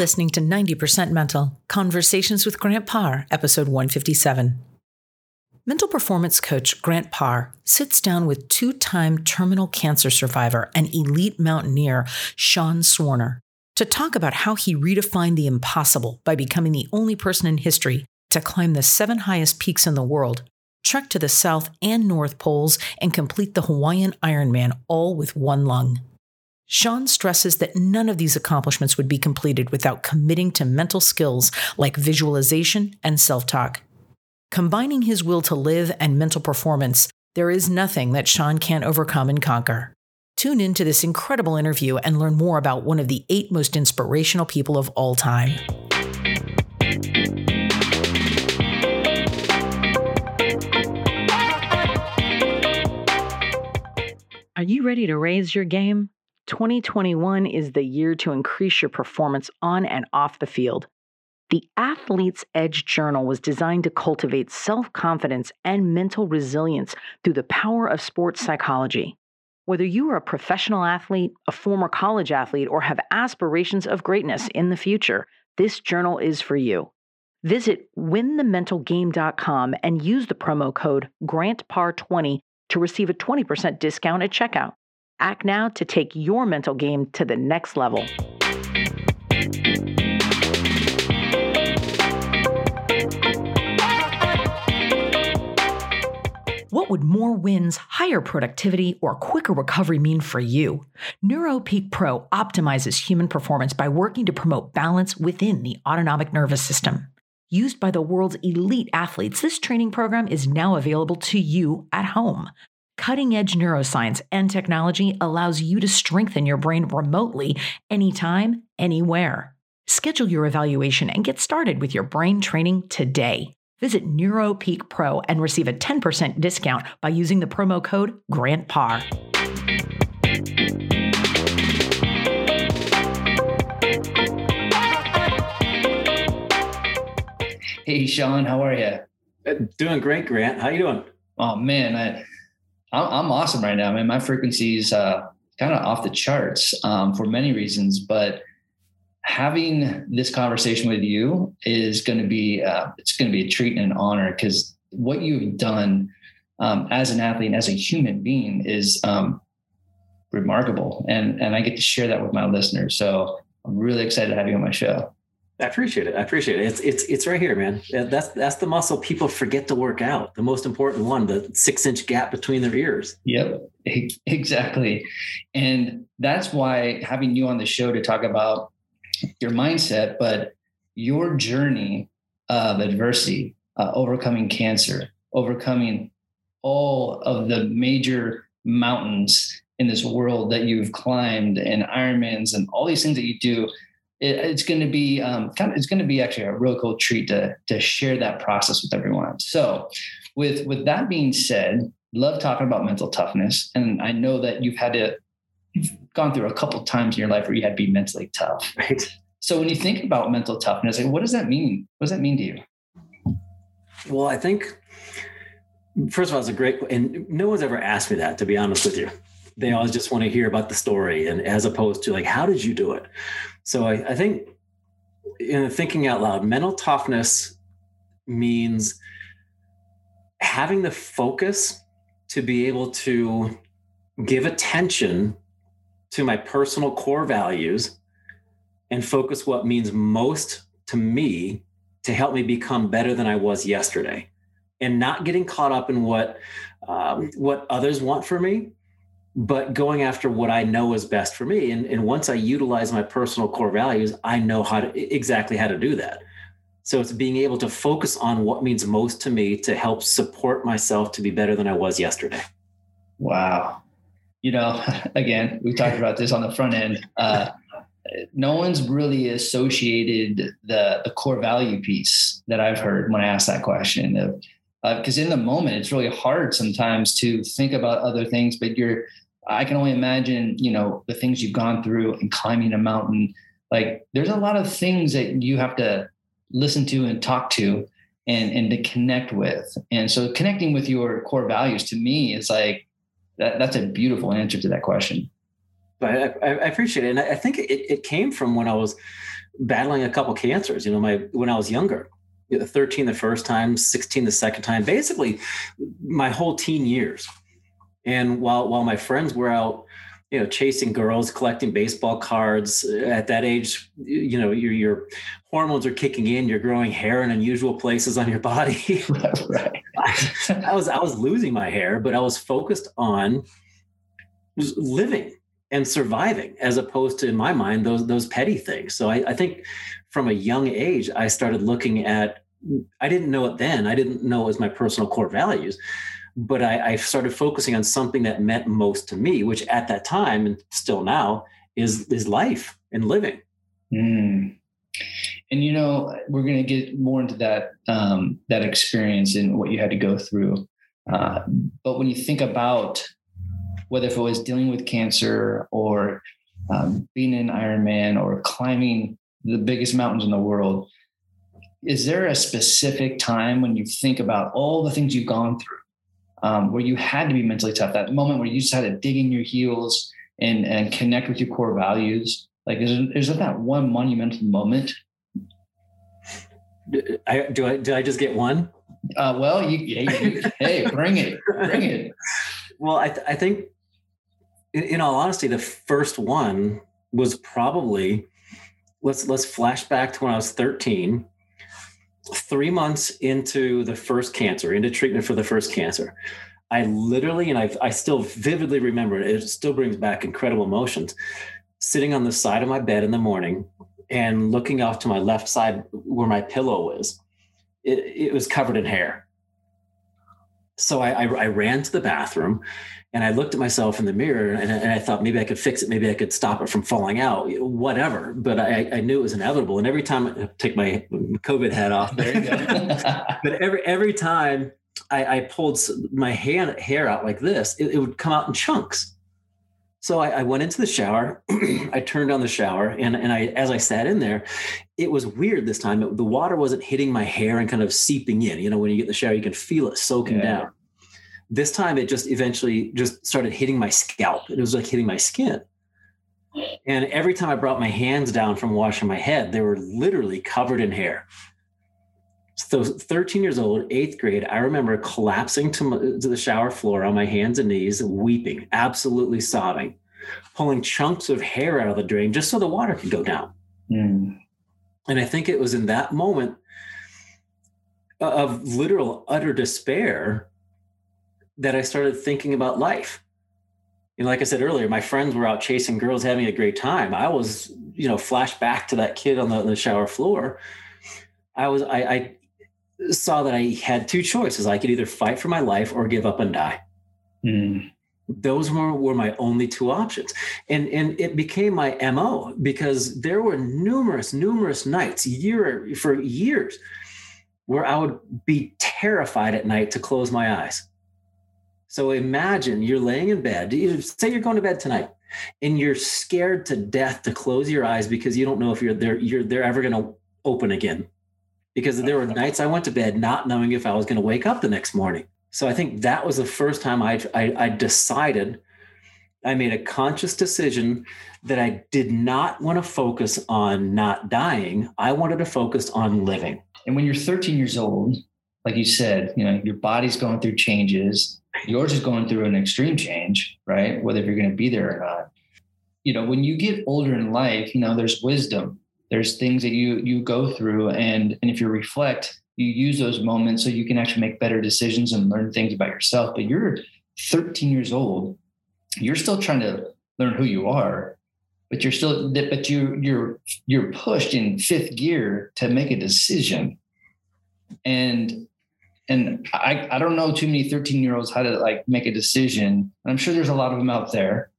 listening to 90% Mental Conversations with Grant Parr, episode 157. Mental performance coach Grant Parr sits down with two time terminal cancer survivor and elite mountaineer Sean Swarner to talk about how he redefined the impossible by becoming the only person in history to climb the seven highest peaks in the world, trek to the South and North Poles, and complete the Hawaiian Ironman all with one lung. Sean stresses that none of these accomplishments would be completed without committing to mental skills like visualization and self talk. Combining his will to live and mental performance, there is nothing that Sean can't overcome and conquer. Tune in to this incredible interview and learn more about one of the eight most inspirational people of all time. Are you ready to raise your game? 2021 is the year to increase your performance on and off the field. The Athlete's Edge Journal was designed to cultivate self confidence and mental resilience through the power of sports psychology. Whether you are a professional athlete, a former college athlete, or have aspirations of greatness in the future, this journal is for you. Visit winthementalgame.com and use the promo code GRANTPAR20 to receive a 20% discount at checkout. Act now to take your mental game to the next level. What would more wins, higher productivity, or quicker recovery mean for you? NeuroPeak Pro optimizes human performance by working to promote balance within the autonomic nervous system. Used by the world's elite athletes, this training program is now available to you at home. Cutting edge neuroscience and technology allows you to strengthen your brain remotely, anytime, anywhere. Schedule your evaluation and get started with your brain training today. Visit NeuroPeak Pro and receive a 10% discount by using the promo code GRANTPAR. Hey, Sean, how are you? Uh, doing great, Grant. How you doing? Oh man, I I'm awesome right now. I mean, my frequency is uh, kind of off the charts um, for many reasons, but having this conversation with you is going to be uh, it's going to be a treat and an honor because what you've done um, as an athlete and as a human being is um, remarkable, and and I get to share that with my listeners. So I'm really excited to have you on my show. I appreciate it. I appreciate it. It's it's it's right here, man. That's that's the muscle people forget to work out. The most important one, the six inch gap between their ears. Yep, exactly. And that's why having you on the show to talk about your mindset, but your journey of adversity, uh, overcoming cancer, overcoming all of the major mountains in this world that you've climbed and Ironmans and all these things that you do it, it's going to be um, kind of it's going to be actually a real cool treat to to share that process with everyone. So, with with that being said, love talking about mental toughness, and I know that you've had to you've gone through a couple times in your life where you had to be mentally tough. Right. So when you think about mental toughness, like what does that mean? What does that mean to you? Well, I think first of all, it's a great, and no one's ever asked me that. To be honest with you, they always just want to hear about the story, and as opposed to like, how did you do it? So I, I think in thinking out loud, mental toughness means having the focus to be able to give attention to my personal core values and focus what means most to me to help me become better than I was yesterday. And not getting caught up in what um, what others want for me but going after what I know is best for me. And, and once I utilize my personal core values, I know how to exactly how to do that. So it's being able to focus on what means most to me to help support myself to be better than I was yesterday. Wow. You know, again, we talked about this on the front end. Uh, no one's really associated the the core value piece that I've heard when I ask that question because uh, in the moment it's really hard sometimes to think about other things but you're i can only imagine you know the things you've gone through and climbing a mountain like there's a lot of things that you have to listen to and talk to and and to connect with and so connecting with your core values to me is like that, that's a beautiful answer to that question I, I, appreciate it. And I think it, it came from when I was battling a couple cancers, you know, my, when I was younger, 13 the first time, 16 the second time, basically my whole teen years. And while, while my friends were out, you know, chasing girls, collecting baseball cards uh, at that age, you know, your, your hormones are kicking in, you're growing hair in unusual places on your body. right. I, I was, I was losing my hair, but I was focused on living and surviving as opposed to in my mind those those petty things so I, I, think from a young age i started looking at i didn't know it then i didn't know it was my personal core values but I, I started focusing on something that meant most to me which at that time and still now is is life and living mm. and you know we're going to get more into that um, that experience and what you had to go through uh, but when you think about whether if it was dealing with cancer or um, being an Ironman or climbing the biggest mountains in the world. Is there a specific time when you think about all the things you've gone through um, where you had to be mentally tough? That moment where you just had to dig in your heels and, and connect with your core values? Like, is, is there that one monumental moment? I, do I, did I just get one? Uh, well, you, you, hey, bring it, bring it. Well, I, th- I think in, in all honesty, the first one was probably let's let's flash back to when I was 13 three months into the first cancer, into treatment for the first cancer, I literally, and I, I still vividly remember it, it still brings back incredible emotions, sitting on the side of my bed in the morning and looking off to my left side where my pillow was. It, it was covered in hair. So I, I, I ran to the bathroom and I looked at myself in the mirror and, and, I thought maybe I could fix it. Maybe I could stop it from falling out, whatever. But I, I knew it was inevitable. And every time I take my COVID hat off, but every, every time I, I, pulled my hand, hair out like this, it, it would come out in chunks. So I, I went into the shower. I turned on the shower, and and I as I sat in there, it was weird this time. It, the water wasn't hitting my hair and kind of seeping in. You know, when you get in the shower, you can feel it soaking yeah. down this time it just eventually just started hitting my scalp. It was like hitting my skin. And every time I brought my hands down from washing my head, they were literally covered in hair. So 13 years old, eighth grade, I remember collapsing to, my, to the shower floor on my hands and knees, weeping, absolutely sobbing, pulling chunks of hair out of the drain just so the water could go down. Mm. And I think it was in that moment of literal utter despair that I started thinking about life. You know, like I said earlier, my friends were out chasing girls, having a great time. I was, you know, flash back to that kid on the, on the shower floor. I was, I, I saw that I had two choices. I could either fight for my life or give up and die. Mm. Those were, were my only two options. And, and it became my MO because there were numerous, numerous nights, year for years, where I would be terrified at night to close my eyes so imagine you're laying in bed. Say you're going to bed tonight, and you're scared to death to close your eyes because you don't know if you're there. You're they're ever going to open again. Because there were nights I went to bed not knowing if I was going to wake up the next morning. So I think that was the first time I, I, I decided. I made a conscious decision that I did not want to focus on not dying. I wanted to focus on living. And when you're 13 years old, like you said, you know, your body's going through changes yours is going through an extreme change, right? Whether you're going to be there or not. You know, when you get older in life, you know, there's wisdom. There's things that you you go through, and and if you reflect, you use those moments so you can actually make better decisions and learn things about yourself. But you're 13 years old. You're still trying to learn who you are, but you're still but you you're you're pushed in fifth gear to make a decision. And and I, I don't know too many 13 year olds how to like make a decision. I'm sure there's a lot of them out there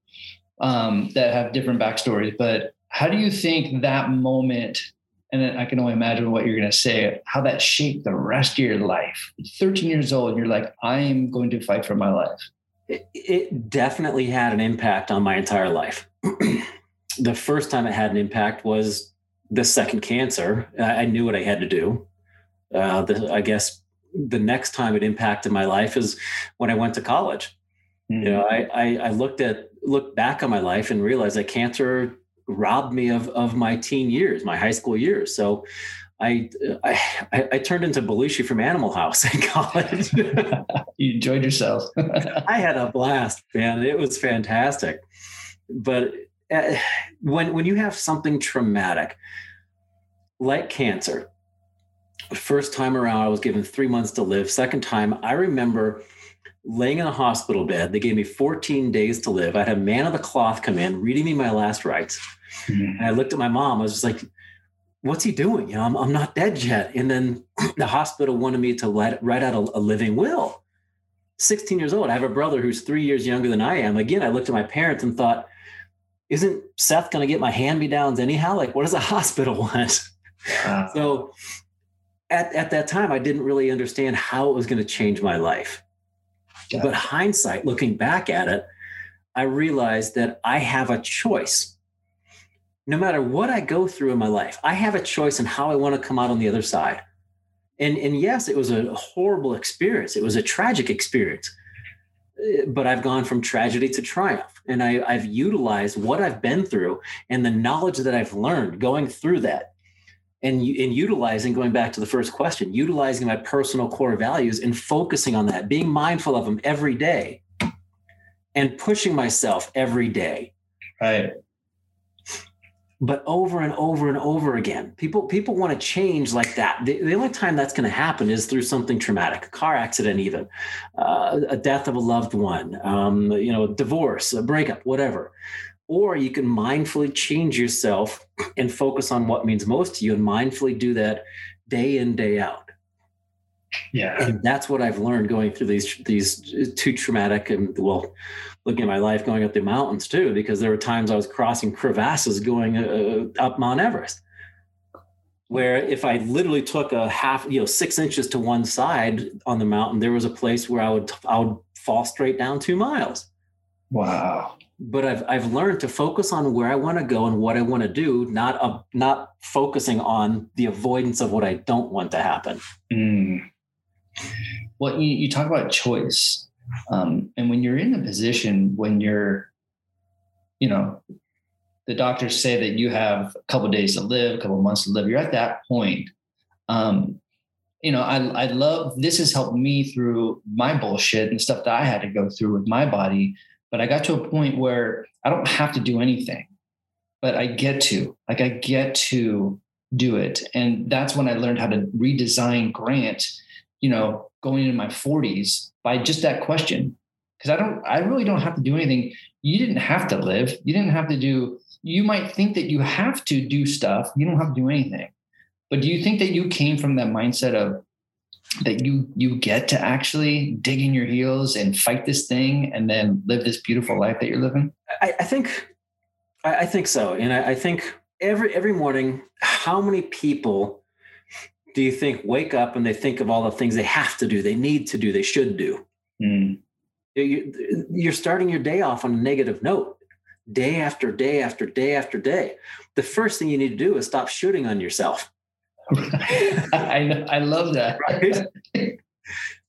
um, that have different backstories, but how do you think that moment, and I can only imagine what you're going to say, how that shaped the rest of your life? 13 years old, and you're like, I am going to fight for my life. It, it definitely had an impact on my entire life. the first time it had an impact was the second cancer. I, I knew what I had to do. Uh, the, I guess the next time it impacted my life is when I went to college. Mm-hmm. You know, I, I, I looked at look back on my life and realized that cancer robbed me of of my teen years, my high school years. So I I, I turned into Belushi from Animal House in college. you enjoyed yourself. I had a blast, man. It was fantastic. But uh, when when you have something traumatic like cancer, first time around I was given 3 months to live. Second time I remember laying in a hospital bed. They gave me 14 days to live. I had a man of the cloth come in reading me my last rites. Mm-hmm. And I looked at my mom. I was just like, what's he doing? You know, I'm, I'm not dead yet. And then the hospital wanted me to let, write out a, a living will. 16 years old. I have a brother who's three years younger than I am. Again, I looked at my parents and thought, isn't Seth going to get my hand me downs anyhow? Like, what does a hospital want? Wow. So at, at that time, I didn't really understand how it was going to change my life. But hindsight, looking back at it, I realized that I have a choice no matter what I go through in my life, I have a choice in how I want to come out on the other side. And, and yes, it was a horrible experience. It was a tragic experience. Uh, but I've gone from tragedy to triumph. And I, I've utilized what I've been through and the knowledge that I've learned going through that. And in utilizing, going back to the first question, utilizing my personal core values and focusing on that, being mindful of them every day and pushing myself every day. Right. But over and over and over again people people want to change like that. The, the only time that's going to happen is through something traumatic a car accident even uh, a death of a loved one um, you know divorce a breakup whatever or you can mindfully change yourself and focus on what means most to you and mindfully do that day in day out yeah and that's what i've learned going through these these two traumatic and well looking at my life going up the mountains too, because there were times I was crossing crevasses going uh, up Mount Everest, where if I literally took a half, you know, six inches to one side on the mountain, there was a place where I would I would fall straight down two miles. Wow. But I've I've learned to focus on where I want to go and what I want to do, not uh, not focusing on the avoidance of what I don't want to happen. Mm. Well, you, you talk about choice um, and when you're in a position when you're, you know, the doctors say that you have a couple days to live, a couple months to live, you're at that point. Um, you know, I, I love this has helped me through my bullshit and stuff that I had to go through with my body. But I got to a point where I don't have to do anything, but I get to, like, I get to do it. And that's when I learned how to redesign Grant, you know, going into my 40s by just that question. Because i don't i really don't have to do anything. You didn't have to live. You didn't have to do you might think that you have to do stuff. You don't have to do anything. But do you think that you came from that mindset of that you you get to actually dig in your heels and fight this thing and then live this beautiful life that you're living i, I think I, I, think so and I, I think every every morning how many people do you think wake up and they think of all the things they have to do, they need to do, they should do? Mm. You're starting your day off on a negative note, day after day after day after day. The first thing you need to do is stop shooting on yourself. I, I love that. Right?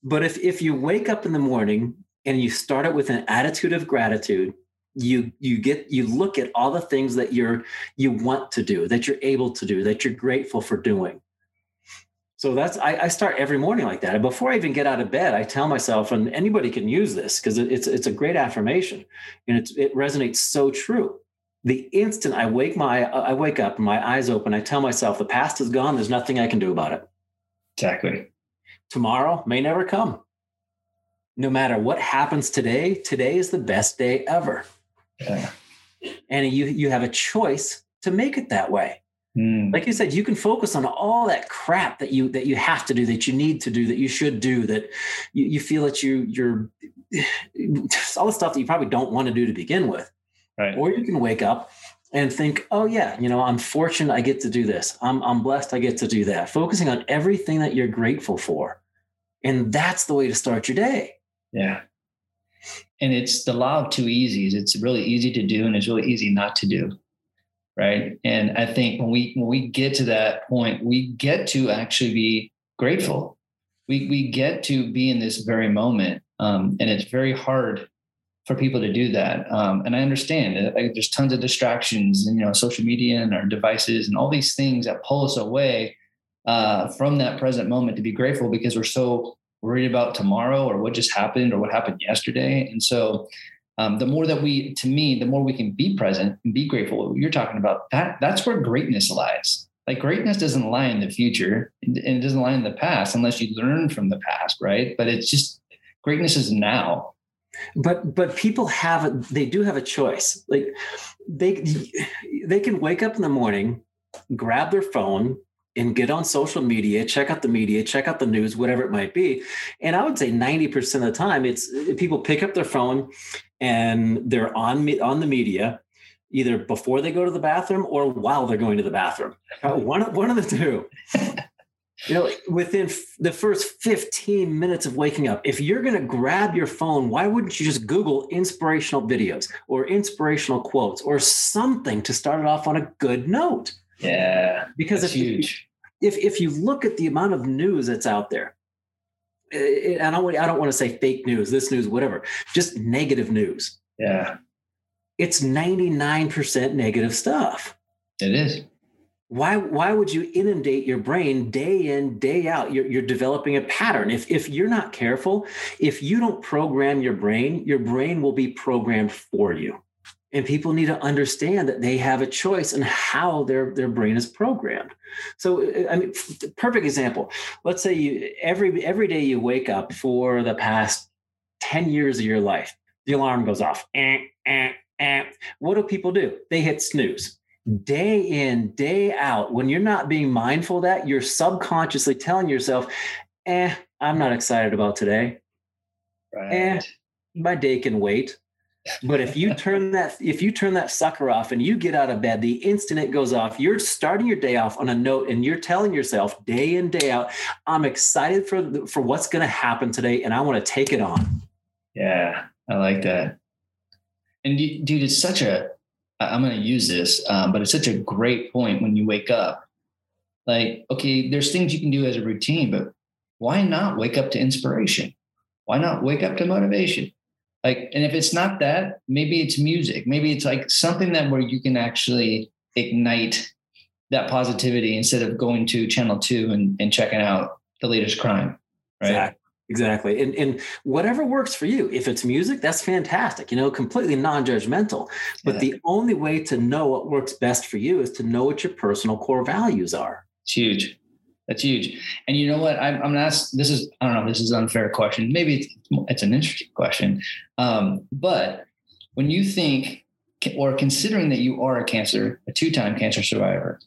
but if, if you wake up in the morning and you start it with an attitude of gratitude, you you get you look at all the things that you're you want to do that you're able to do that you're grateful for doing so that's I, I, start every morning like that. And before I even get out of bed, I tell myself, and anybody can use this because it's it's a great affirmation, and it resonates so true. The instant I wake my I wake up and my eyes open, I tell myself the past is gone. There's nothing I can do about it. Exactly. Tomorrow may never come. No matter what happens today, today is the best day ever. Yeah. And you you have a choice to make it that way. Mm. Like you said, you can focus on all that crap that you that you have to do, that you need to do, that you should do, that you, you feel that you you're all the stuff that you probably don't want to do to begin with. Right. Or you can wake up and think, oh yeah, you know, I'm fortunate I get to do this. I'm I'm blessed I get to do that. Focusing on everything that you're grateful for. And that's the way to start your day. Yeah. And it's the law of two easies. It's really easy to do and it's really easy not to do right and i think when we when we get to that point we get to actually be grateful we we get to be in this very moment um, and it's very hard for people to do that. Um, and I understand like, there's tons of distractions and, you know, social media and our devices and all these things that pull us away uh, from that present moment to be grateful because we're so worried about tomorrow or what just happened or what happened yesterday. And so um, the more that we, to me, the more we can be present and be grateful. You're talking about that. That's where greatness lies. Like greatness doesn't lie in the future and it doesn't lie in the past unless you learn from the past, right? But it's just greatness is now. But but people have they do have a choice. Like they they can wake up in the morning, grab their phone, and get on social media, check out the media, check out the news, whatever it might be. And I would say 90% of the time, it's people pick up their phone and they're on on the media either before they go to the bathroom or while they're going to the bathroom. Uh, one, one of the two. you know, within the first 15 minutes of waking up, if you're going to grab your phone, why wouldn't you just Google inspirational videos or inspirational quotes or something to start it off on a good note? Yeah, because if huge. You, if if you look at the amount of news that's out there, it, I don't I don't want to say fake news, this news, whatever, just negative news. Yeah, it's ninety nine percent negative stuff. It is. Why why would you inundate your brain day in day out? You're, you're developing a pattern. If if you're not careful, if you don't program your brain, your brain will be programmed for you and people need to understand that they have a choice in how their their brain is programmed so i mean perfect example let's say you every every day you wake up for the past 10 years of your life the alarm goes off eh, eh, eh. what do people do they hit snooze day in day out when you're not being mindful of that you're subconsciously telling yourself eh i'm not excited about today. Right. eh my day can wait. But if you turn that if you turn that sucker off and you get out of bed the instant it goes off you're starting your day off on a note and you're telling yourself day in day out i'm excited for for what's going to happen today and i want to take it on. Yeah i like that. And dude it's such a i'm going to use this um, but it's such a great point when you wake up. Like okay there's things you can do as a routine but why not wake up to inspiration? Why not wake up to motivation? Like and if it's not that maybe it's music. Maybe it's like something that where you can actually ignite that positivity instead of going to channel two and, and checking out the latest crime right? Exactly. Exactly. And, and whatever works for you. If it's music, that's fantastic, you know, completely non judgmental. But yeah. the only way to know what works best for you is to know what your personal core values are. It's huge. That's huge. And you know what? I'm, I'm gonna ask. This is I don't know. This is an unfair question. Maybe it's it's an interesting question. Um, but when you think or considering that you are a cancer, a two-time cancer survivor,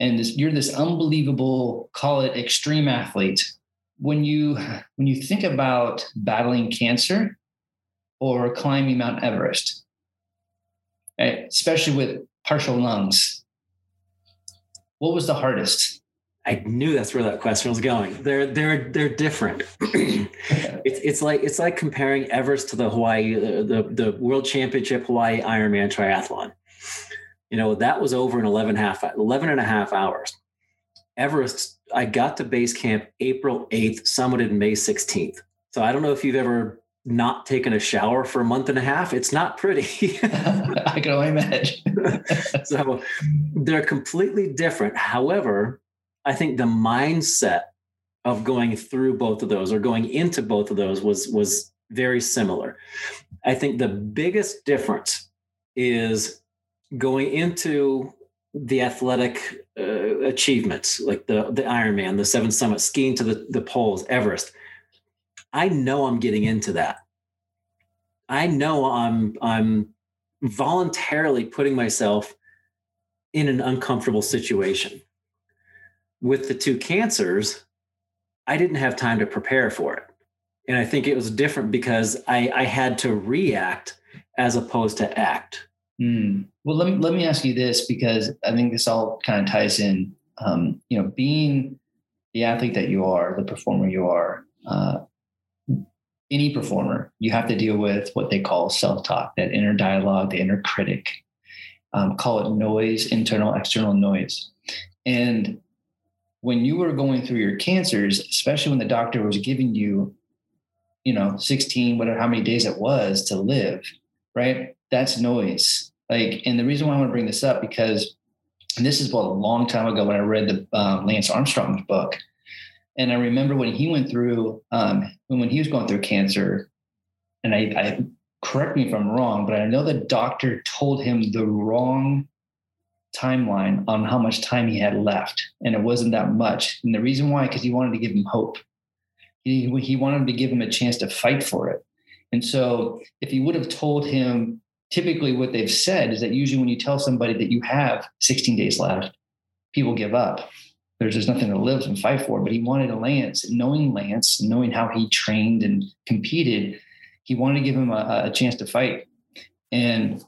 and this, you're this unbelievable, call it extreme athlete. When you when you think about battling cancer or climbing Mount Everest, especially with partial lungs, what was the hardest? I knew that's where that question was going. They're they're they're different. it's it's like it's like comparing Everest to the Hawaii uh, the the World Championship Hawaii Ironman triathlon. You know, that was over in 11 half 11 and a half hours. Everest I got to base camp April 8th, summited May 16th. So I don't know if you've ever not taken a shower for a month and a half. It's not pretty. I can only imagine. so they're completely different. However, I think the mindset of going through both of those or going into both of those was was very similar. I think the biggest difference is going into the athletic uh, achievements like the the Ironman, the Seven Summit, skiing to the, the poles, Everest. I know I'm getting into that. I know I'm I'm voluntarily putting myself in an uncomfortable situation with the two cancers, I didn't have time to prepare for it. And I think it was different because I, I had to react as opposed to act. Mm. Well, let me, let me ask you this because I think this all kind of ties in. Um, you know, being the athlete that you are, the performer you are, uh, any performer, you have to deal with what they call self talk, that inner dialogue, the inner critic. Um, call it noise, internal, external noise. And when you were going through your cancers, especially when the doctor was giving you you know, 16, whatever, how many days it was to live, right? That's noise. Like, and the reason why I want to bring this up because this is well a long time ago when I read the um, Lance Armstrong's book, and I remember when he went through um, when he was going through cancer, and I, I correct me if I'm wrong, but I know the doctor told him the wrong timeline on how much time he had left, and it wasn't that much. And the reason why, because he wanted to give him hope. He, he wanted to give him a chance to fight for it. And so, if he would have told him, typically what they've said is that usually when you tell somebody that you have 16 days left, people give up. There's just nothing to live and fight for. But he wanted a Lance, knowing Lance, knowing how he trained and competed, he wanted to give him a, a chance to fight. And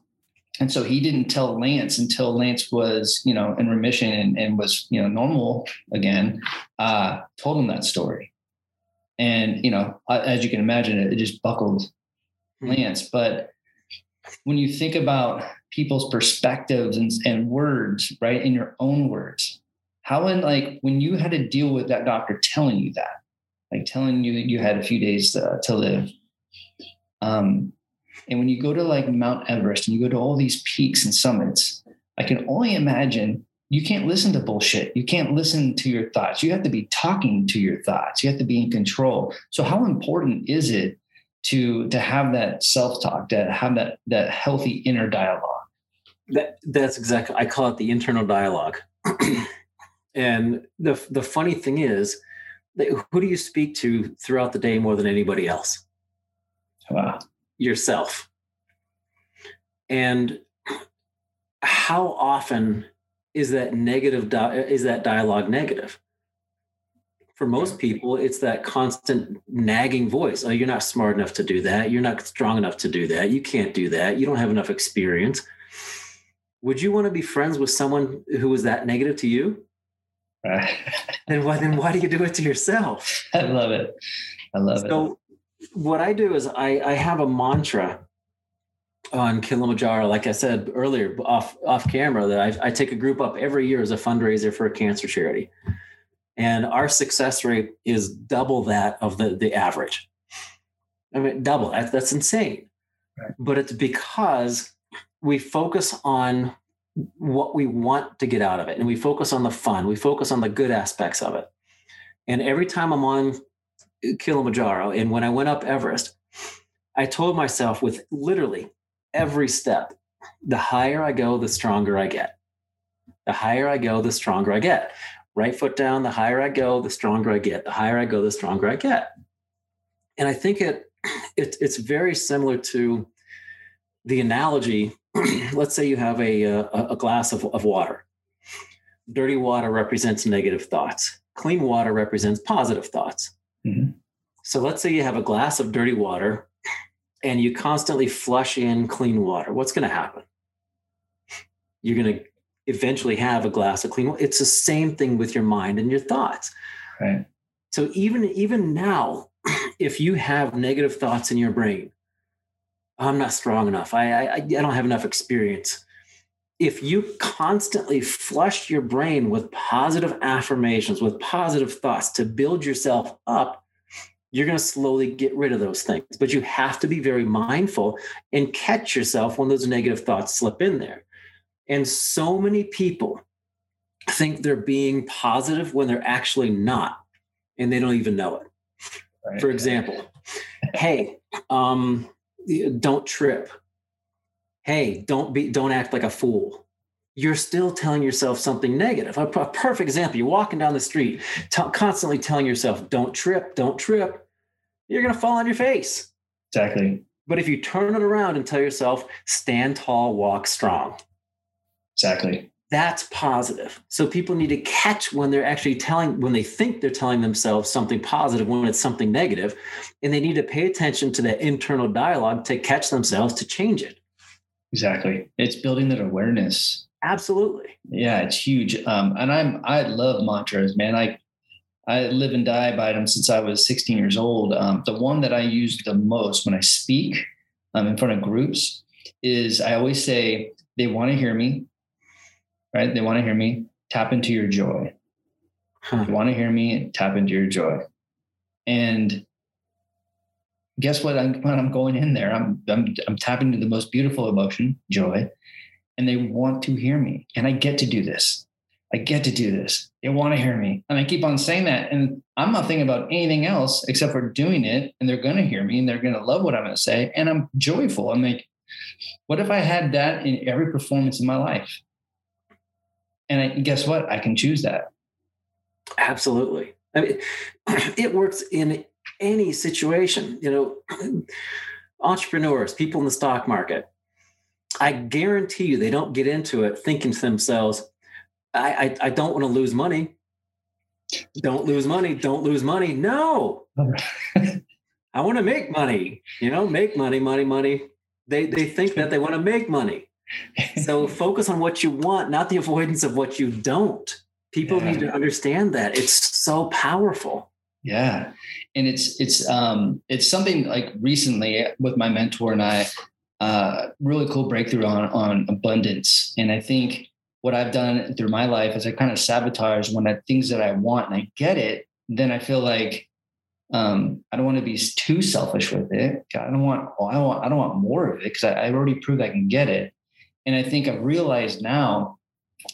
and so he didn't tell Lance until Lance was, you know, in remission and, and was, you know, normal again. Uh, told him that story, and you know, as you can imagine, it, it just buckled hmm. Lance. But when you think about people's perspectives and, and words, right, in your own words, how in like when you had to deal with that doctor telling you that, like telling you that you had a few days to, to live, um, and when you go to like Mount Everest and you go to all these peaks and summits, I can only imagine you can't listen to bullshit. You can't listen to your thoughts. You have to be talking to your thoughts. You have to be in control. So how important is it to to have that self-talk, to have that that healthy inner dialogue? That that's exactly I call it the internal dialogue. and the the funny thing is, who do you speak to throughout the day more than anybody else? Wow yourself. And how often is that negative di- is that dialogue negative? For most people, it's that constant nagging voice. Oh, you're not smart enough to do that. You're not strong enough to do that. You can't do that. You don't have enough experience. Would you want to be friends with someone who was that negative to you? then why then why do you do it to yourself? I love it. I love so, it. So what I do is I, I have a mantra on Kilimanjaro, like I said earlier, off off camera, that I, I take a group up every year as a fundraiser for a cancer charity, and our success rate is double that of the the average. I mean, double. That's, that's insane. Right. But it's because we focus on what we want to get out of it, and we focus on the fun. We focus on the good aspects of it. And every time I'm on Kilimanjaro. And when I went up Everest, I told myself with literally every step, the higher I go, the stronger I get. The higher I go, the stronger I get. Right foot down, the higher I go, the stronger I get. The higher I go, the stronger I get. And I think it, it it's very similar to the analogy. let's say you have a, a, a glass of, of water. Dirty water represents negative thoughts. Clean water represents positive thoughts. Mm-hmm. So let's say you have a glass of dirty water and you constantly flush in clean water. What's going to happen? You're going to eventually have a glass of clean water. It's the same thing with your mind and your thoughts. Right. So even even now, if you have negative thoughts in your brain, I'm not strong enough. I, I I don't have enough experience. If you constantly flush your brain with positive affirmations, with positive thoughts to build yourself up, you're going to slowly get rid of those things. But you have to be very mindful and catch yourself when those negative thoughts slip in there. And so many people think they're being positive when they're actually not, and they don't even know it. Right. For example, hey, um, don't trip. Hey, don't be, don't act like a fool you're still telling yourself something negative. A, perfect example: you're walking down the street, t- constantly telling yourself, "Don't trip, don't trip." you're going to fall on your face. Exactly. But if you turn it around and tell yourself, stand tall, walk strong. Exactly. That's positive. So people need to catch when they're actually telling, when they think they're telling themselves something positive, when it's something negative, and they need to pay attention to that internal dialogue to catch themselves to change it. Exactly. It's building that awareness. Absolutely. Yeah, it's huge. Um, and I'm I love mantras, man. I I live and die by them since I was 16 years old. Um, the one that I use the most when I speak um, in front of groups is I always say, they want to hear me, right? They want to hear me. Tap into your joy. Huh. you want to hear me, tap into your joy. And guess what? I'm, when I'm going in there, I'm, I'm, I'm tapping to the most beautiful emotion, joy, and they want to hear me. And I get to do this. I get to do this. They want to hear me. And I keep on saying that. And I'm not thinking about anything else except for doing it. And they're going to hear me and they're going to love what I'm going to say. And I'm joyful. I'm like, what if I had that in every performance in my life? And I, guess what? I can choose that. Absolutely. I mean, it works in any situation. You know, entrepreneurs, people in the stock market, I guarantee you they don't get into it thinking to themselves, I, I, I don't want to lose money. Don't lose money. Don't lose money. No. I want to make money, you know, make money, money, money. They they think that they want to make money. So focus on what you want, not the avoidance of what you don't. People yeah. need to understand that. It's so powerful. Yeah. And it's it's um it's something like recently with my mentor and I uh really cool breakthrough on on abundance. And I think what I've done through my life is I kind of sabotage when I things that I want and I get it, then I feel like um, I don't want to be too selfish with it. I don't want, I don't want, I don't want more of it because I, I already proved I can get it. And I think I've realized now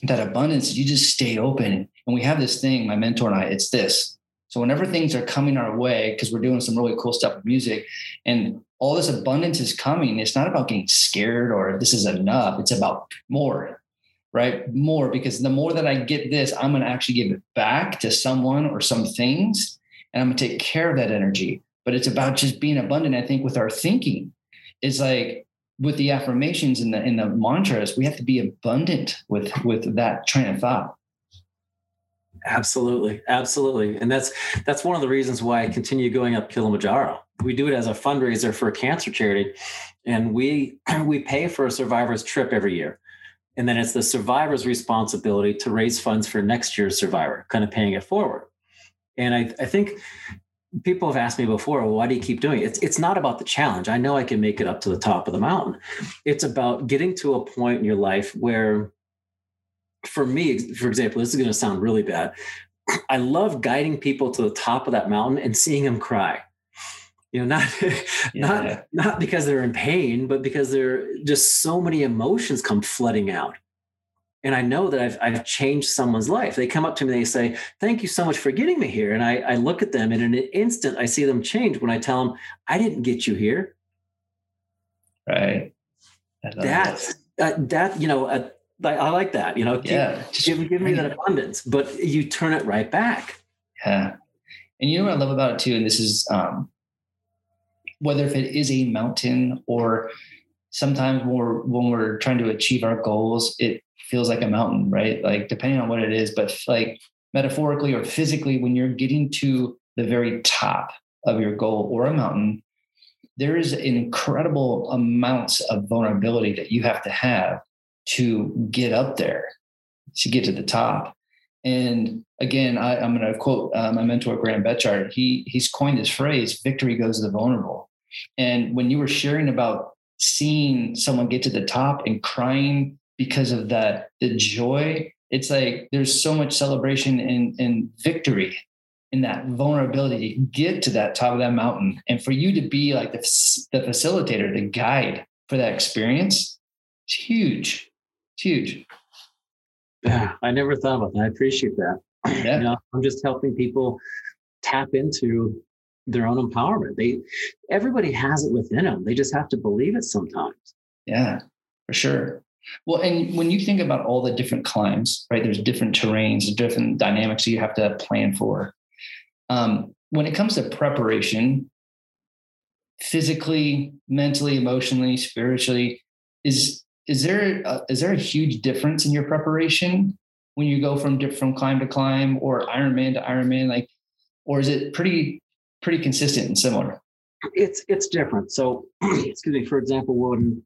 that abundance, you just stay open. And we have this thing, my mentor and I, it's this. So whenever things are coming our way, because we're doing some really cool stuff with music and all this abundance is coming, it's not about getting scared or this is enough. It's about more right? More because the more that I get this, I'm going to actually give it back to someone or some things, and I'm going to take care of that energy. But it's about just being abundant. I think with our thinking, it's like with the affirmations and the in the mantras, we have to be abundant with with that train of thought. Absolutely, absolutely, and that's that's one of the reasons why I continue going up Kilimanjaro. We do it as a fundraiser for a cancer charity, and we we pay for a survivor's trip every year and then it's the survivor's responsibility to raise funds for next year's survivor, kind of paying it forward. And I, I think people have asked me before, well, why do you keep doing it? It's, it's not about the challenge. I know I can make it up to the top of the mountain. It's about getting to a point in your life where, for me, for example, this is going to sound really bad. I love guiding people to the top of that mountain and seeing them cry you know not yeah. not not because they're in pain but because there just so many emotions come flooding out and i know that I've, I've changed someone's life. They come up to me and they say thank you so much for getting me here. And i, I look at them and in an instant i see them change when i tell them i didn't get you here. Right. That uh, that you know uh, I, I, like that you know yeah. give, give me that abundance but you turn it right back. Yeah. And you know what i love about it too and this is um whether if it is a mountain or sometimes when we're when we're trying to achieve our goals, it feels like a mountain, right? Like depending on what it is, but like metaphorically or physically, when you're getting to the very top of your goal or a mountain, there is incredible amounts of vulnerability that you have to have to get up there, to get to the top. And again, I, am going to quote uh, my mentor Graham Betchart. He he's coined this phrase: "Victory goes to the vulnerable." And when you were sharing about seeing someone get to the top and crying because of that, the joy, it's like there's so much celebration and, and victory in that vulnerability to get to that top of that mountain. And for you to be like the, the facilitator, the guide for that experience, it's huge. It's huge. Yeah, I never thought about that. I appreciate that. Yeah. You know, I'm just helping people tap into their own empowerment. They everybody has it within them. They just have to believe it sometimes. Yeah, for sure. Well, and when you think about all the different climbs, right? There's different terrains, different dynamics you have to plan for. Um, when it comes to preparation, physically, mentally, emotionally, spiritually, is is there a, is there a huge difference in your preparation when you go from from climb to climb or Ironman to Ironman? Like, or is it pretty pretty consistent and similar. It's it's different. So, excuse me. For example, when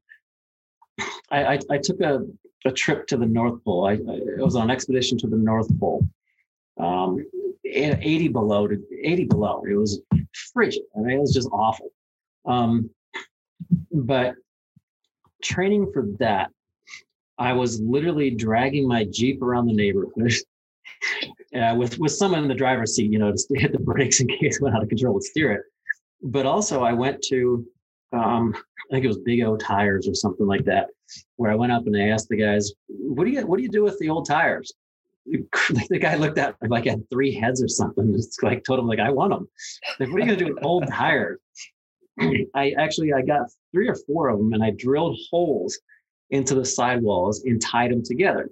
I, I, I took a, a trip to the North Pole, I, I was on an expedition to the North Pole. Um, 80 below to 80 below. It was frigid. I mean, it was just awful. Um, but training for that, I was literally dragging my Jeep around the neighborhood uh, with with someone in the driver's seat, you know, to hit the brakes in case it went out of control and steer it. but also I went to, um, I think it was Big O Tires or something like that, where I went up and I asked the guys, "What do you what do you do with the old tires?" the guy looked at me like I had three heads or something. It's like told him like I want them. Like, what are you gonna do with old tires? I actually I got three or four of them and I drilled holes into the sidewalls and tied them together.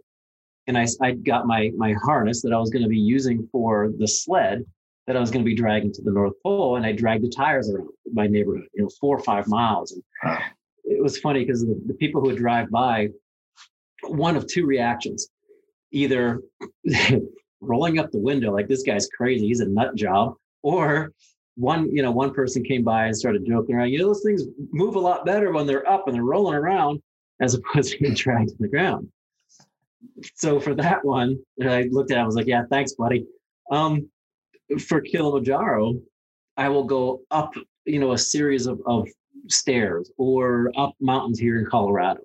And I, I got my my harness that I was going to be using for the sled that I was going to be dragging to the North Pole, and I dragged the tires around my neighborhood, you know, four or five miles. And wow. it was funny because the, the people who would drive by, one of two reactions, either rolling up the window like this guy's crazy, he's a nut job, or one, you know, one person came by and started joking around. You know, those things move a lot better when they're up and they're rolling around as opposed to being dragged to the ground. So for that one, I looked at it, I was like, yeah, thanks, buddy. Um, for Kilimanjaro, I will go up, you know, a series of, of stairs or up mountains here in Colorado.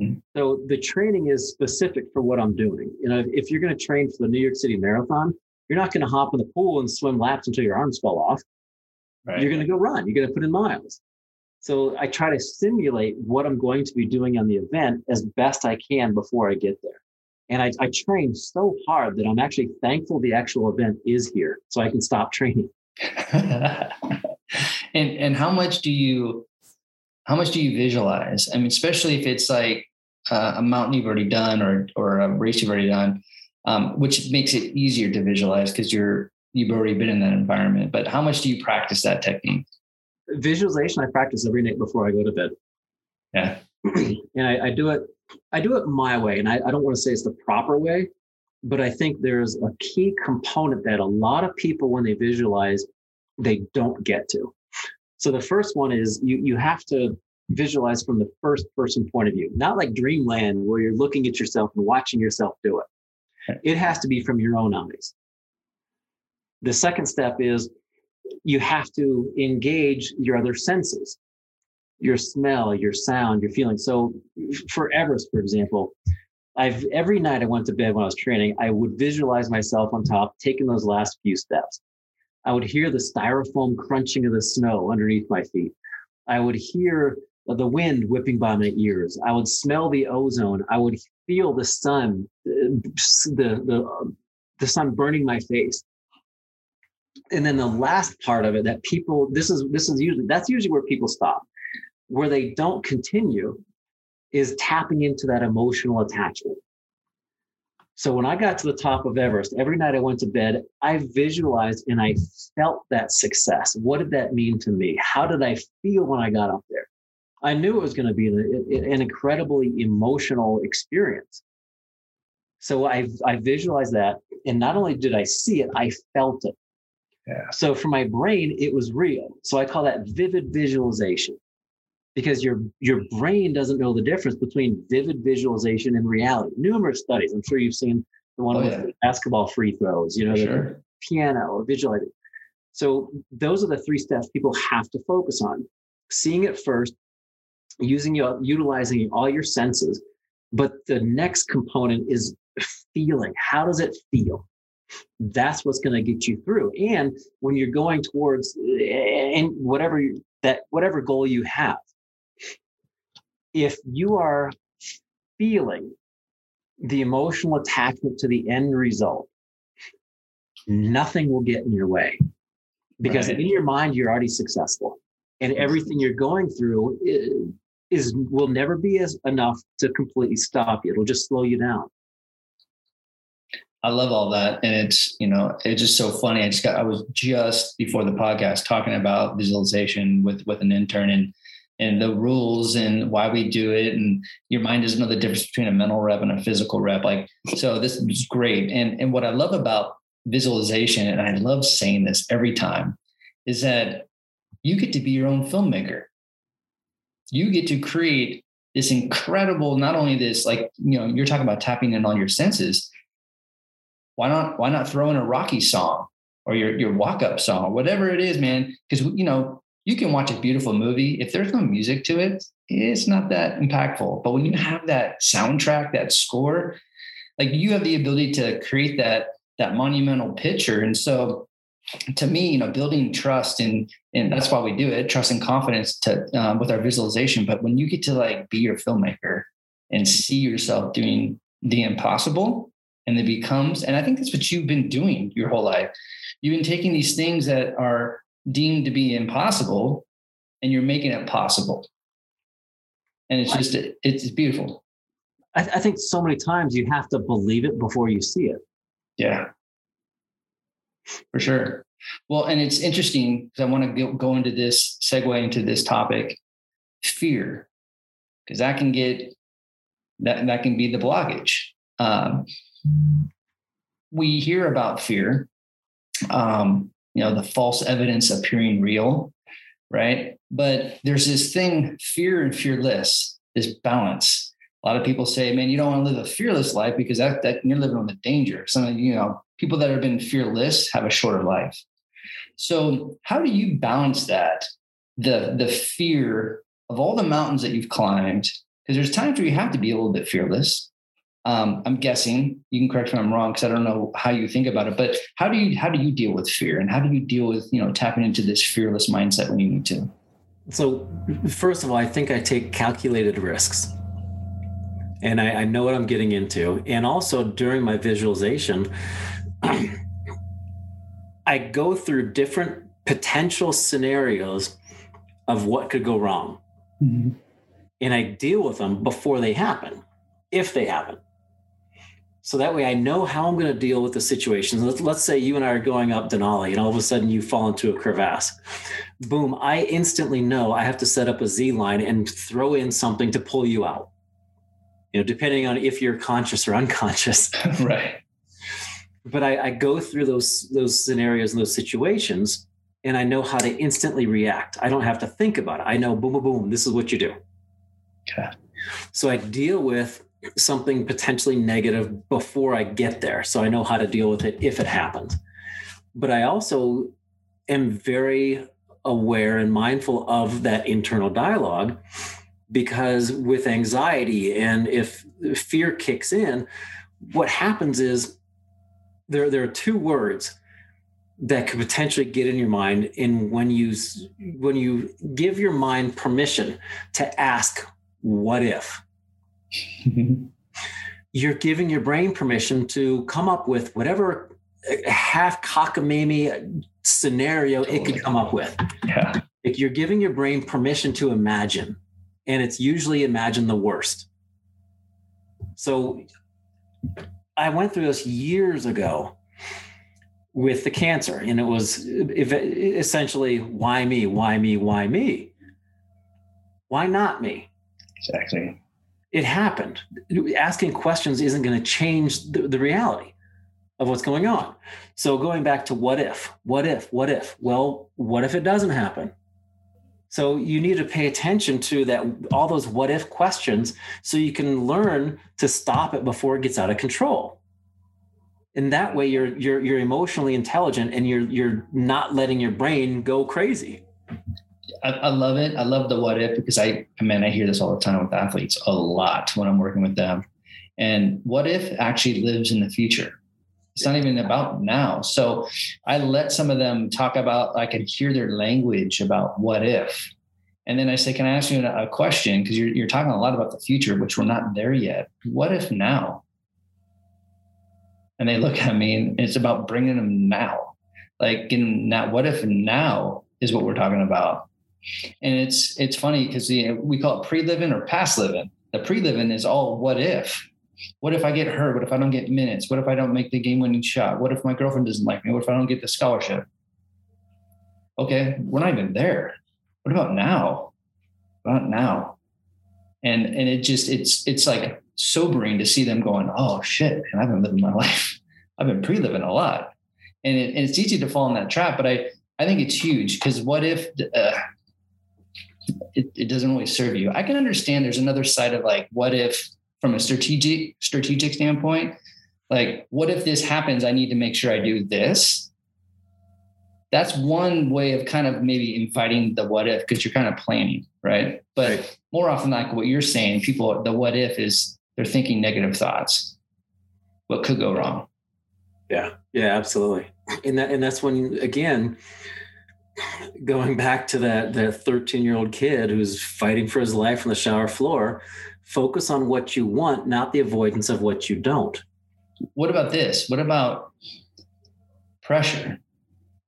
Mm-hmm. So the training is specific for what I'm doing. You know, if you're going to train for the New York City Marathon, you're not going to hop in the pool and swim laps until your arms fall off. Right. You're going to go run. You're going to put in miles. So I try to simulate what I'm going to be doing on the event as best I can before I get there. And I, I train so hard that I'm actually thankful the actual event is here so I can stop training. and and how much do you how much do you visualize? I mean, especially if it's like uh, a mountain you've already done or or a race you've already done, um, which makes it easier to visualize because you're you've already been in that environment. But how much do you practice that technique? Visualization, I practice every night before I go to bed. Yeah, and I, I do it. I do it my way, and I, I don't want to say it's the proper way, but I think there's a key component that a lot of people, when they visualize, they don't get to. So the first one is you you have to visualize from the first person point of view, not like dreamland where you're looking at yourself and watching yourself do it. It has to be from your own eyes. The second step is you have to engage your other senses your smell, your sound, your feeling. So for Everest, for example, I've every night I went to bed when I was training, I would visualize myself on top, taking those last few steps. I would hear the styrofoam crunching of the snow underneath my feet. I would hear the wind whipping by my ears. I would smell the ozone. I would feel the sun, the the the sun burning my face. And then the last part of it that people this is this is usually that's usually where people stop where they don't continue is tapping into that emotional attachment. So when I got to the top of Everest, every night I went to bed, I visualized and I felt that success. What did that mean to me? How did I feel when I got up there? I knew it was going to be an, an incredibly emotional experience. So I, I visualized that. And not only did I see it, I felt it. Yeah. So for my brain, it was real. So I call that vivid visualization because your your brain doesn't know the difference between vivid visualization and reality. Numerous studies. I'm sure you've seen the one oh, with yeah. basketball free throws. You know, sure. the piano or visualizing. So those are the three steps people have to focus on: seeing it first, using your utilizing all your senses. But the next component is feeling. How does it feel? That's what's going to get you through. And when you're going towards and whatever that whatever goal you have, if you are feeling the emotional attachment to the end result, nothing will get in your way because right. in your mind you're already successful and everything you're going through is, is will never be as enough to completely stop you it'll just slow you down I love all that. And it's, you know, it's just so funny. I just got, I was just before the podcast talking about visualization with, with an intern and and the rules and why we do it and your mind doesn't know the difference between a mental rep and a physical rep like so this is great. And and what i love about visualization and i love saying this every time is that you get to be your own filmmaker. You get to create this incredible not only this like you know you're talking about tapping in all your senses why not why not throw in a rocky song or your your walk up song whatever it is man because you know you can watch a beautiful movie. If there's no music to it, it's not that impactful. But when you have that soundtrack, that score, like you have the ability to create that that monumental picture. And so to me, you know, building trust and and that's why we do it, trust and confidence to um, with our visualization. But when you get to like be your filmmaker and see yourself doing the impossible, and it becomes, and I think that's what you've been doing your whole life. You've been taking these things that are deemed to be impossible, and you're making it possible. And it's just it's beautiful. I, I think so many times you have to believe it before you see it. Yeah for sure. Well, and it's interesting because I want to go into this segue into this topic, fear, because that can get that that can be the blockage. Um, we hear about fear, um, you know, the false evidence appearing real, right? But there's this thing, fear and fearless, this balance. A lot of people say, "Man, you don't want to live a fearless life because that that you're living on the danger." Some you know, people that have been fearless have a shorter life. So, how do you balance that? The the fear of all the mountains that you've climbed, because there's times where you have to be a little bit fearless. Um, I'm guessing you can correct me if I'm wrong because I don't know how you think about it. But how do you how do you deal with fear, and how do you deal with you know tapping into this fearless mindset when you need to? So, first of all, I think I take calculated risks and I, I, know what I'm getting into. And also during my visualization, I go through different potential scenarios of what could go wrong. Mm-hmm. And I deal with them before they happen, if they happen. So that way I know how I'm going to deal with the situations. Let's, let's say you and I are going up Denali and all of a sudden you fall into a crevasse. Boom, I instantly know I have to set up a Z line and throw in something to pull you out. You know, depending on if you're conscious or unconscious. right but I, I go through those those scenarios and those situations and I know how to instantly react. I don't have to think about it. I know boom, boom, boom, this is what you do. Okay. So I deal with something potentially negative before I get there. So I know how to deal with it if it happens. But I also am very aware and mindful of that internal dialogue because with anxiety and if fear kicks in, what happens is there there are two words that could potentially get in your mind and when you when you give your mind permission to ask what if you're giving your brain permission to come up with whatever uh, half cockamamie scenario totally. it could come up with yeah you're giving your brain permission to imagine and it's usually imagine the worst so I went through this years ago with the cancer, and it was uh, essentially why me, why me, why me? Why not me? Exactly. It happened. Asking questions isn't going to change the, the reality of what's going on. So going back to what if, what if, what if? Well, what if it doesn't happen? So you need to pay attention to that all those what if questions so you can learn to stop it before it gets out of control. And that way you're you're you're emotionally intelligent and you're you're not letting your brain go crazy. I, I love it. I love the what if because I I mean I hear this all the time with athletes a lot when I'm working with them. And what if actually lives in the future? It's not even about now. So I let some of them talk about, I can hear their language about what if. And then I say, Can I ask you a question? Because you're, you're talking a lot about the future, which we're not there yet. What if now? And they look at me and it's about bringing them now. Like, in now, what if now is what we're talking about? And it's it's funny because we call it pre living or past living. The pre living is all what if what if I get hurt? What if I don't get minutes? What if I don't make the game winning shot? What if my girlfriend doesn't like me? What if I don't get the scholarship? Okay, we're not even there. What about now? What about now? And and it just it's it's like sobering to see them going, oh shit, man, I've been living my life. I've been pre-living a lot. And, it, and it's easy to fall in that trap, but I I think it's huge because what if uh, it, it doesn't really serve you? I can understand there's another side of like, what if from a strategic strategic standpoint like what if this happens i need to make sure i do this that's one way of kind of maybe inviting the what if because you're kind of planning right but right. more often like what you're saying people the what if is they're thinking negative thoughts what could go wrong Yeah, yeah, absolutely. And that and that's when again, going back to that that 13 year old kid who's fighting for his life on the shower floor, focus on what you want, not the avoidance of what you don't. What about this? What about pressure?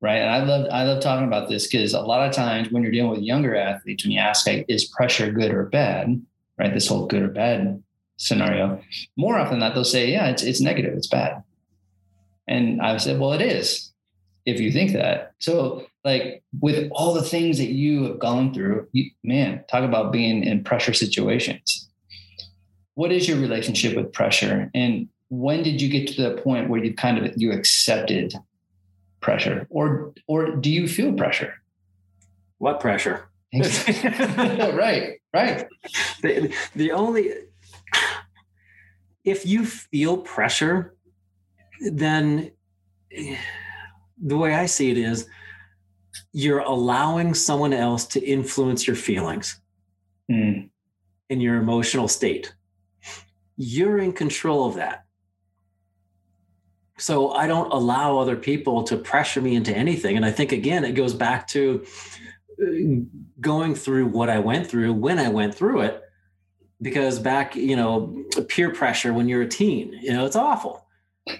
Right. And I love I love talking about this because a lot of times when you're dealing with younger athletes, when you ask like, is pressure good or bad? Right. This whole good or bad scenario. More often than not, they'll say, Yeah, it's it's negative, it's bad. And I said, Well, it is, if you think that. So like with all the things that you have gone through, you, man, talk about being in pressure situations. What is your relationship with pressure? And when did you get to the point where you kind of you accepted pressure? Or or do you feel pressure? What pressure? Right right. The, the only if you feel pressure then eh, the way i see it is you're allowing someone else to influence your feelings mm. in your emotional state you're in control of that so I don't allow other people to pressure me into anything. And I think, again, it goes back to uh, going through what I went through when I went through it. Because back, you know, peer pressure when you're a teen, you know, it's awful.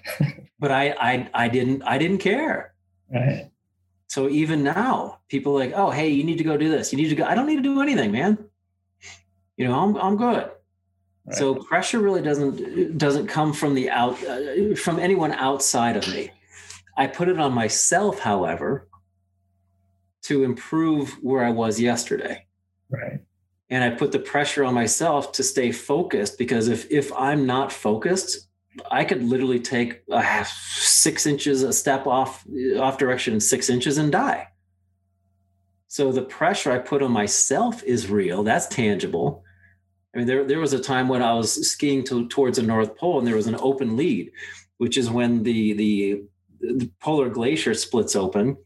but I, I, I didn't, I didn't care. Right. So even now, people like, oh, hey, you need to go do this. You need to go. I don't need to do anything, man. You know, I'm, I'm good. So pressure really doesn't doesn't come from the out uh, from anyone outside of me. I put it on myself, however, to improve where I was yesterday. Right. And I put the pressure on myself to stay focused because if if I'm not focused, I could literally take half, six inches a step off off direction six inches and die. So the pressure I put on myself is real. That's tangible. I mean, there, there was a time when I was skiing to, towards the North Pole and there was an open lead, which is when the, the, the polar glacier splits open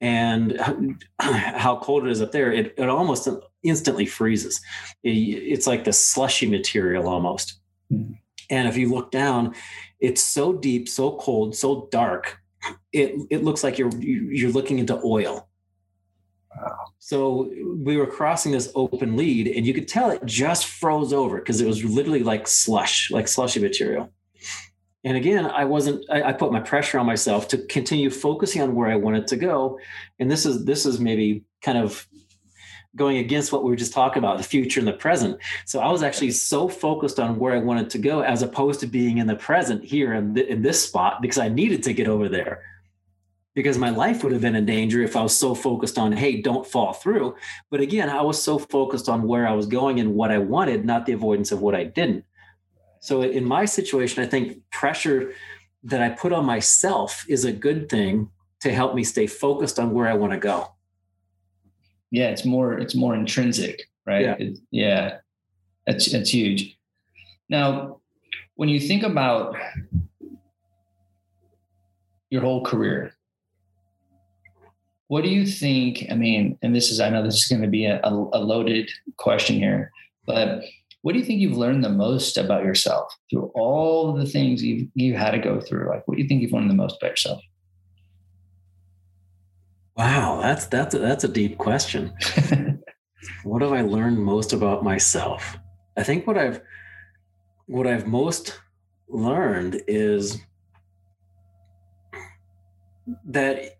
and how cold it is up there, it, it almost instantly freezes. It, it's like the slushy material almost. Mm-hmm. And if you look down, it's so deep, so cold, so dark. It, it looks like you're you're looking into oil. Wow. So we were crossing this open lead, and you could tell it just froze over because it was literally like slush, like slushy material. And again, I wasn't. I, I, put my pressure on myself to continue focusing on where I wanted to go. And this is this is maybe kind of going against what we were just talking about the future and the present. So I was actually so focused on where I wanted to go as opposed to being in the present here in, th- in this spot because I needed to get over there because my life would have been in danger if I was so focused on, hey, don't fall through. But again, I was so focused on where I was going and what I wanted, not the avoidance of what I didn't. So in my situation, I think pressure that I put on myself is a good thing to help me stay focused on where I want to go. Yeah, it's more it's more intrinsic, right? Yeah, it, yeah. That's that's huge. Now, when you think about your whole career, what do you think? I mean, and this is, I know this is going to be a, a, loaded question here, but what do you think you've learned the most about yourself through all the things you've, you had to go through? Like, what do you think you've learned the most about yourself? Wow, that's that's a, that's a deep question. what have I learned most about myself? I think what I've what I've most learned is that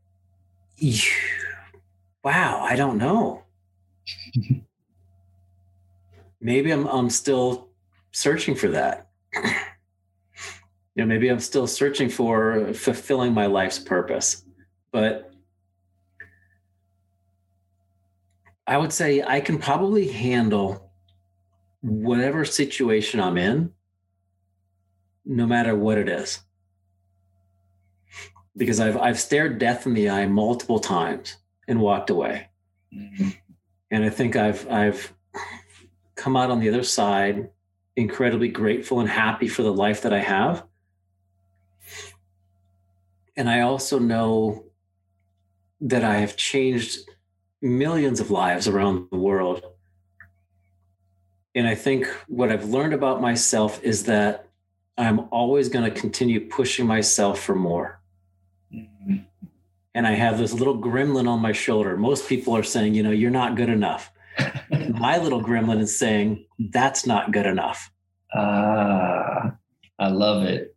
wow, I don't know. maybe I'm I'm still searching for that. you know, maybe I'm still searching for fulfilling my life's purpose. But I would say I can probably handle whatever situation I'm in, no matter what it is because I've I've stared death in the eye multiple times and walked away. Mm-hmm. And I think I've I've come out on the other side incredibly grateful and happy for the life that I have. And I also know that I have changed millions of lives around the world. And I think what I've learned about myself is that I'm always going to continue pushing myself for more. Mm-hmm. And I have this little gremlin on my shoulder. Most people are saying, you know, you're not good enough. my little gremlin is saying, that's not good enough. Ah, uh, I love it.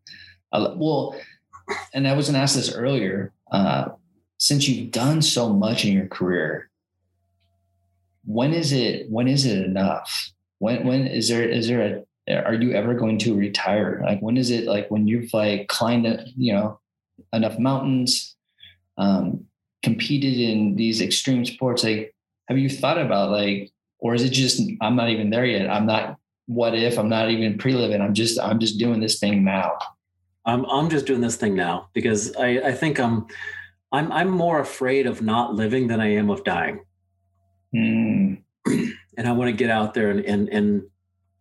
I lo- well, and I was going to ask this earlier. Uh, since you've done so much in your career, when is it when is it enough? When when is there is there a are you ever going to retire? Like when is it like when you've like climbed you know enough mountains, um, competed in these extreme sports? Like have you thought about like, or is it just I'm not even there yet? I'm not. What if I'm not even pre-living? I'm just I'm just doing this thing now. I'm I'm just doing this thing now because I I think I'm I'm I'm more afraid of not living than I am of dying. Mm. and I want to get out there and, and and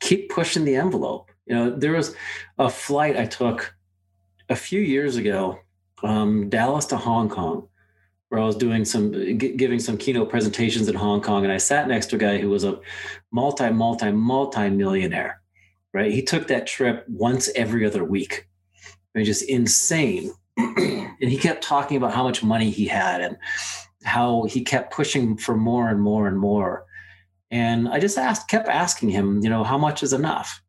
keep pushing the envelope. You know, there was a flight I took a few years ago, um, Dallas to Hong Kong, where I was doing some g- giving some keynote presentations in Hong Kong, and I sat next to a guy who was a multi multi multi millionaire. Right, he took that trip once every other week. I mean, just insane. and he kept talking about how much money he had and how he kept pushing for more and more and more. And I just asked, kept asking him, you know, how much is enough?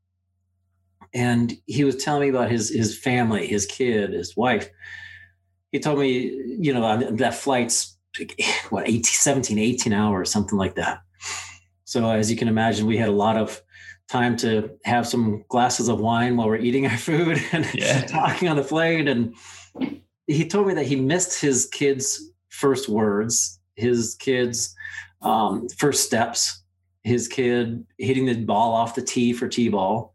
And he was telling me about his his family, his kid, his wife. He told me, you know, that flight's what 18, 17, 18 hours, something like that. So as you can imagine, we had a lot of time to have some glasses of wine while we're eating our food and yeah. talking on the plane. And he told me that he missed his kids' first words, his kids' um, first steps, his kid hitting the ball off the tee for t-ball.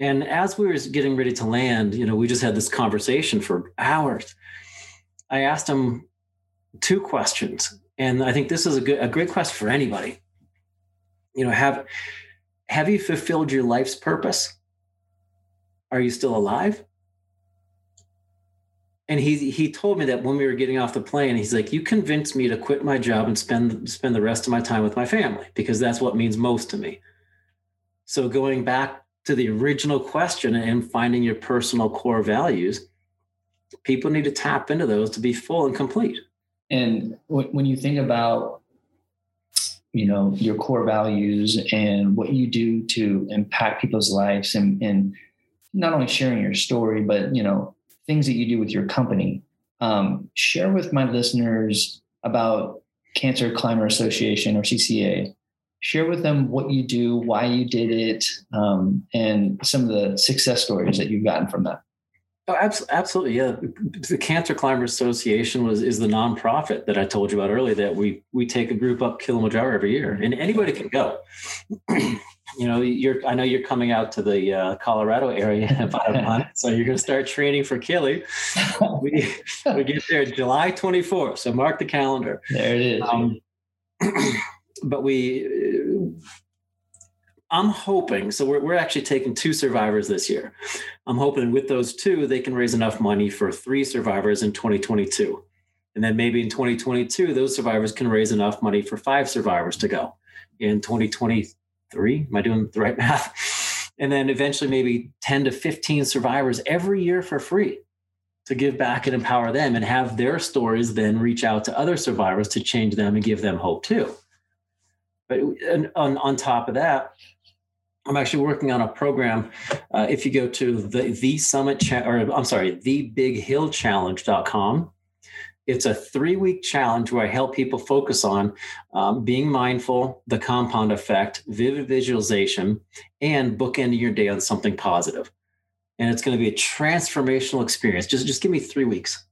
And as we were getting ready to land, you know, we just had this conversation for hours. I asked him two questions, and I think this is a good, a great question for anybody. You know, have have you fulfilled your life's purpose? Are you still alive? And he he told me that when we were getting off the plane he's like you convinced me to quit my job and spend spend the rest of my time with my family because that's what means most to me. So going back to the original question and finding your personal core values people need to tap into those to be full and complete. And when you think about you know your core values and what you do to impact people's lives and, and not only sharing your story but you know things that you do with your company. Um, share with my listeners about Cancer Climber Association or CCA. Share with them what you do, why you did it, um, and some of the success stories that you've gotten from that. Oh, absolutely, yeah. The Cancer Climber Association was is the nonprofit that I told you about earlier. That we we take a group up Kilimanjaro every year, and anybody can go. you know, you're I know you're coming out to the uh, Colorado area in about a month, so you're going to start training for Kili. we we get there July 24th, so mark the calendar. There it is. Um, but we I'm hoping, so we're, we're actually taking two survivors this year. I'm hoping with those two, they can raise enough money for three survivors in 2022. And then maybe in 2022, those survivors can raise enough money for five survivors to go in 2023. Am I doing the right math? And then eventually, maybe 10 to 15 survivors every year for free to give back and empower them and have their stories then reach out to other survivors to change them and give them hope too. But on, on top of that, I'm actually working on a program. Uh, if you go to the the summit cha- or I'm sorry, thebighillchallenge.com, it's a three week challenge where I help people focus on um, being mindful, the compound effect, vivid visualization, and bookending your day on something positive. And it's going to be a transformational experience. Just just give me three weeks.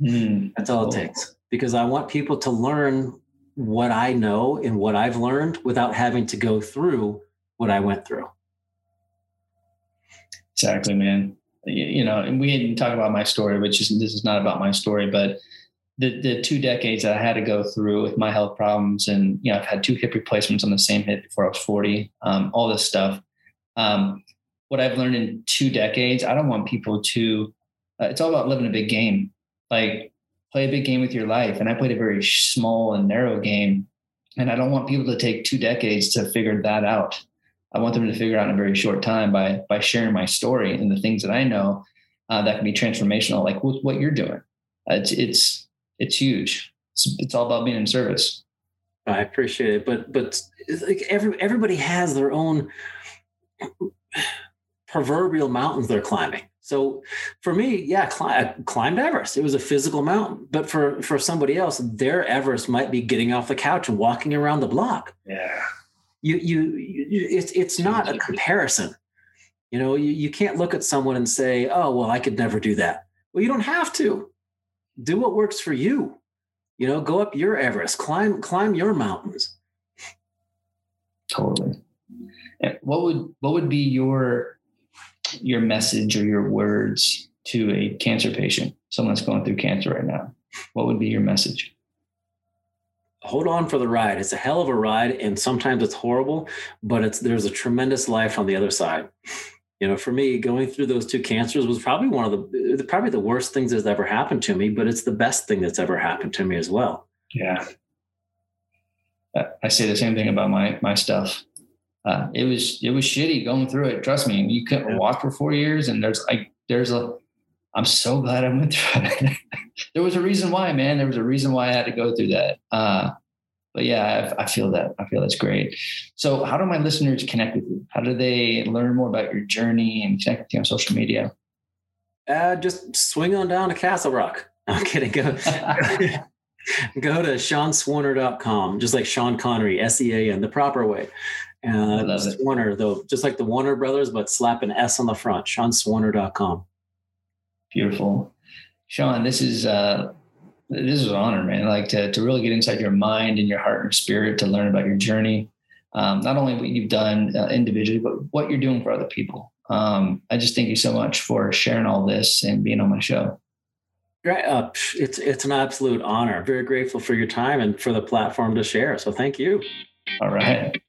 Mm, That's all cool. it takes because I want people to learn what I know and what I've learned without having to go through what I went through. Exactly, man. You, you know, and we didn't talk about my story, which is this is not about my story, but the the two decades that I had to go through with my health problems, and you know, I've had two hip replacements on the same hip before I was forty. Um, all this stuff. Um, what I've learned in two decades, I don't want people to. Uh, it's all about living a big game. Like play a big game with your life, and I played a very small and narrow game, and I don't want people to take two decades to figure that out I want them to figure out in a very short time by by sharing my story and the things that I know uh, that can be transformational, like what you're doing. It's it's it's huge. It's, it's all about being in service. I appreciate it, but but like every everybody has their own proverbial mountains they're climbing. So for me, yeah, I climbed Everest. It was a physical mountain, but for for somebody else, their Everest might be getting off the couch and walking around the block. Yeah, you you, you it's it's not a comparison. You know, you, you can't look at someone and say, "Oh, well, I could never do that." Well, you don't have to. Do what works for you. You know, go up your Everest, climb climb your mountains. Totally. What would what would be your your message or your words to a cancer patient, someone that's going through cancer right now? What would be your message? Hold on for the ride. It's a hell of a ride, and sometimes it's horrible, but it's there's a tremendous life on the other side. You know, for me, going through those two cancers was probably one of the probably the worst things that's ever happened to me, but it's the best thing that's ever happened to me as well. Yeah. I say the same thing about my my stuff uh, it was it was shitty going through it. Trust me, you couldn't yeah. walk for four years, and there's like there's a. I'm so glad I went through it. there was a reason why, man. There was a reason why I had to go through that. Uh, but yeah, I, I, feel that. I feel that's great. So, how do my listeners connect with you? How do they learn more about your journey and connect with you on social media? Uh, just swing on down to Castle Rock. I'm kidding. Go, go to SeanSwarner.com, just like Sean Connery, S E A N, the proper way. Uh, Swarner, though, just like the Warner Brothers, but slap an S on the front. SeanSwarner.com. Beautiful, Sean. This is uh, this is an honor, man. Like to, to really get inside your mind and your heart and spirit to learn about your journey. Um, not only what you've done uh, individually, but what you're doing for other people. Um, I just thank you so much for sharing all this and being on my show. Right. Uh, it's, it's an absolute honor. Very grateful for your time and for the platform to share. So thank you. All right.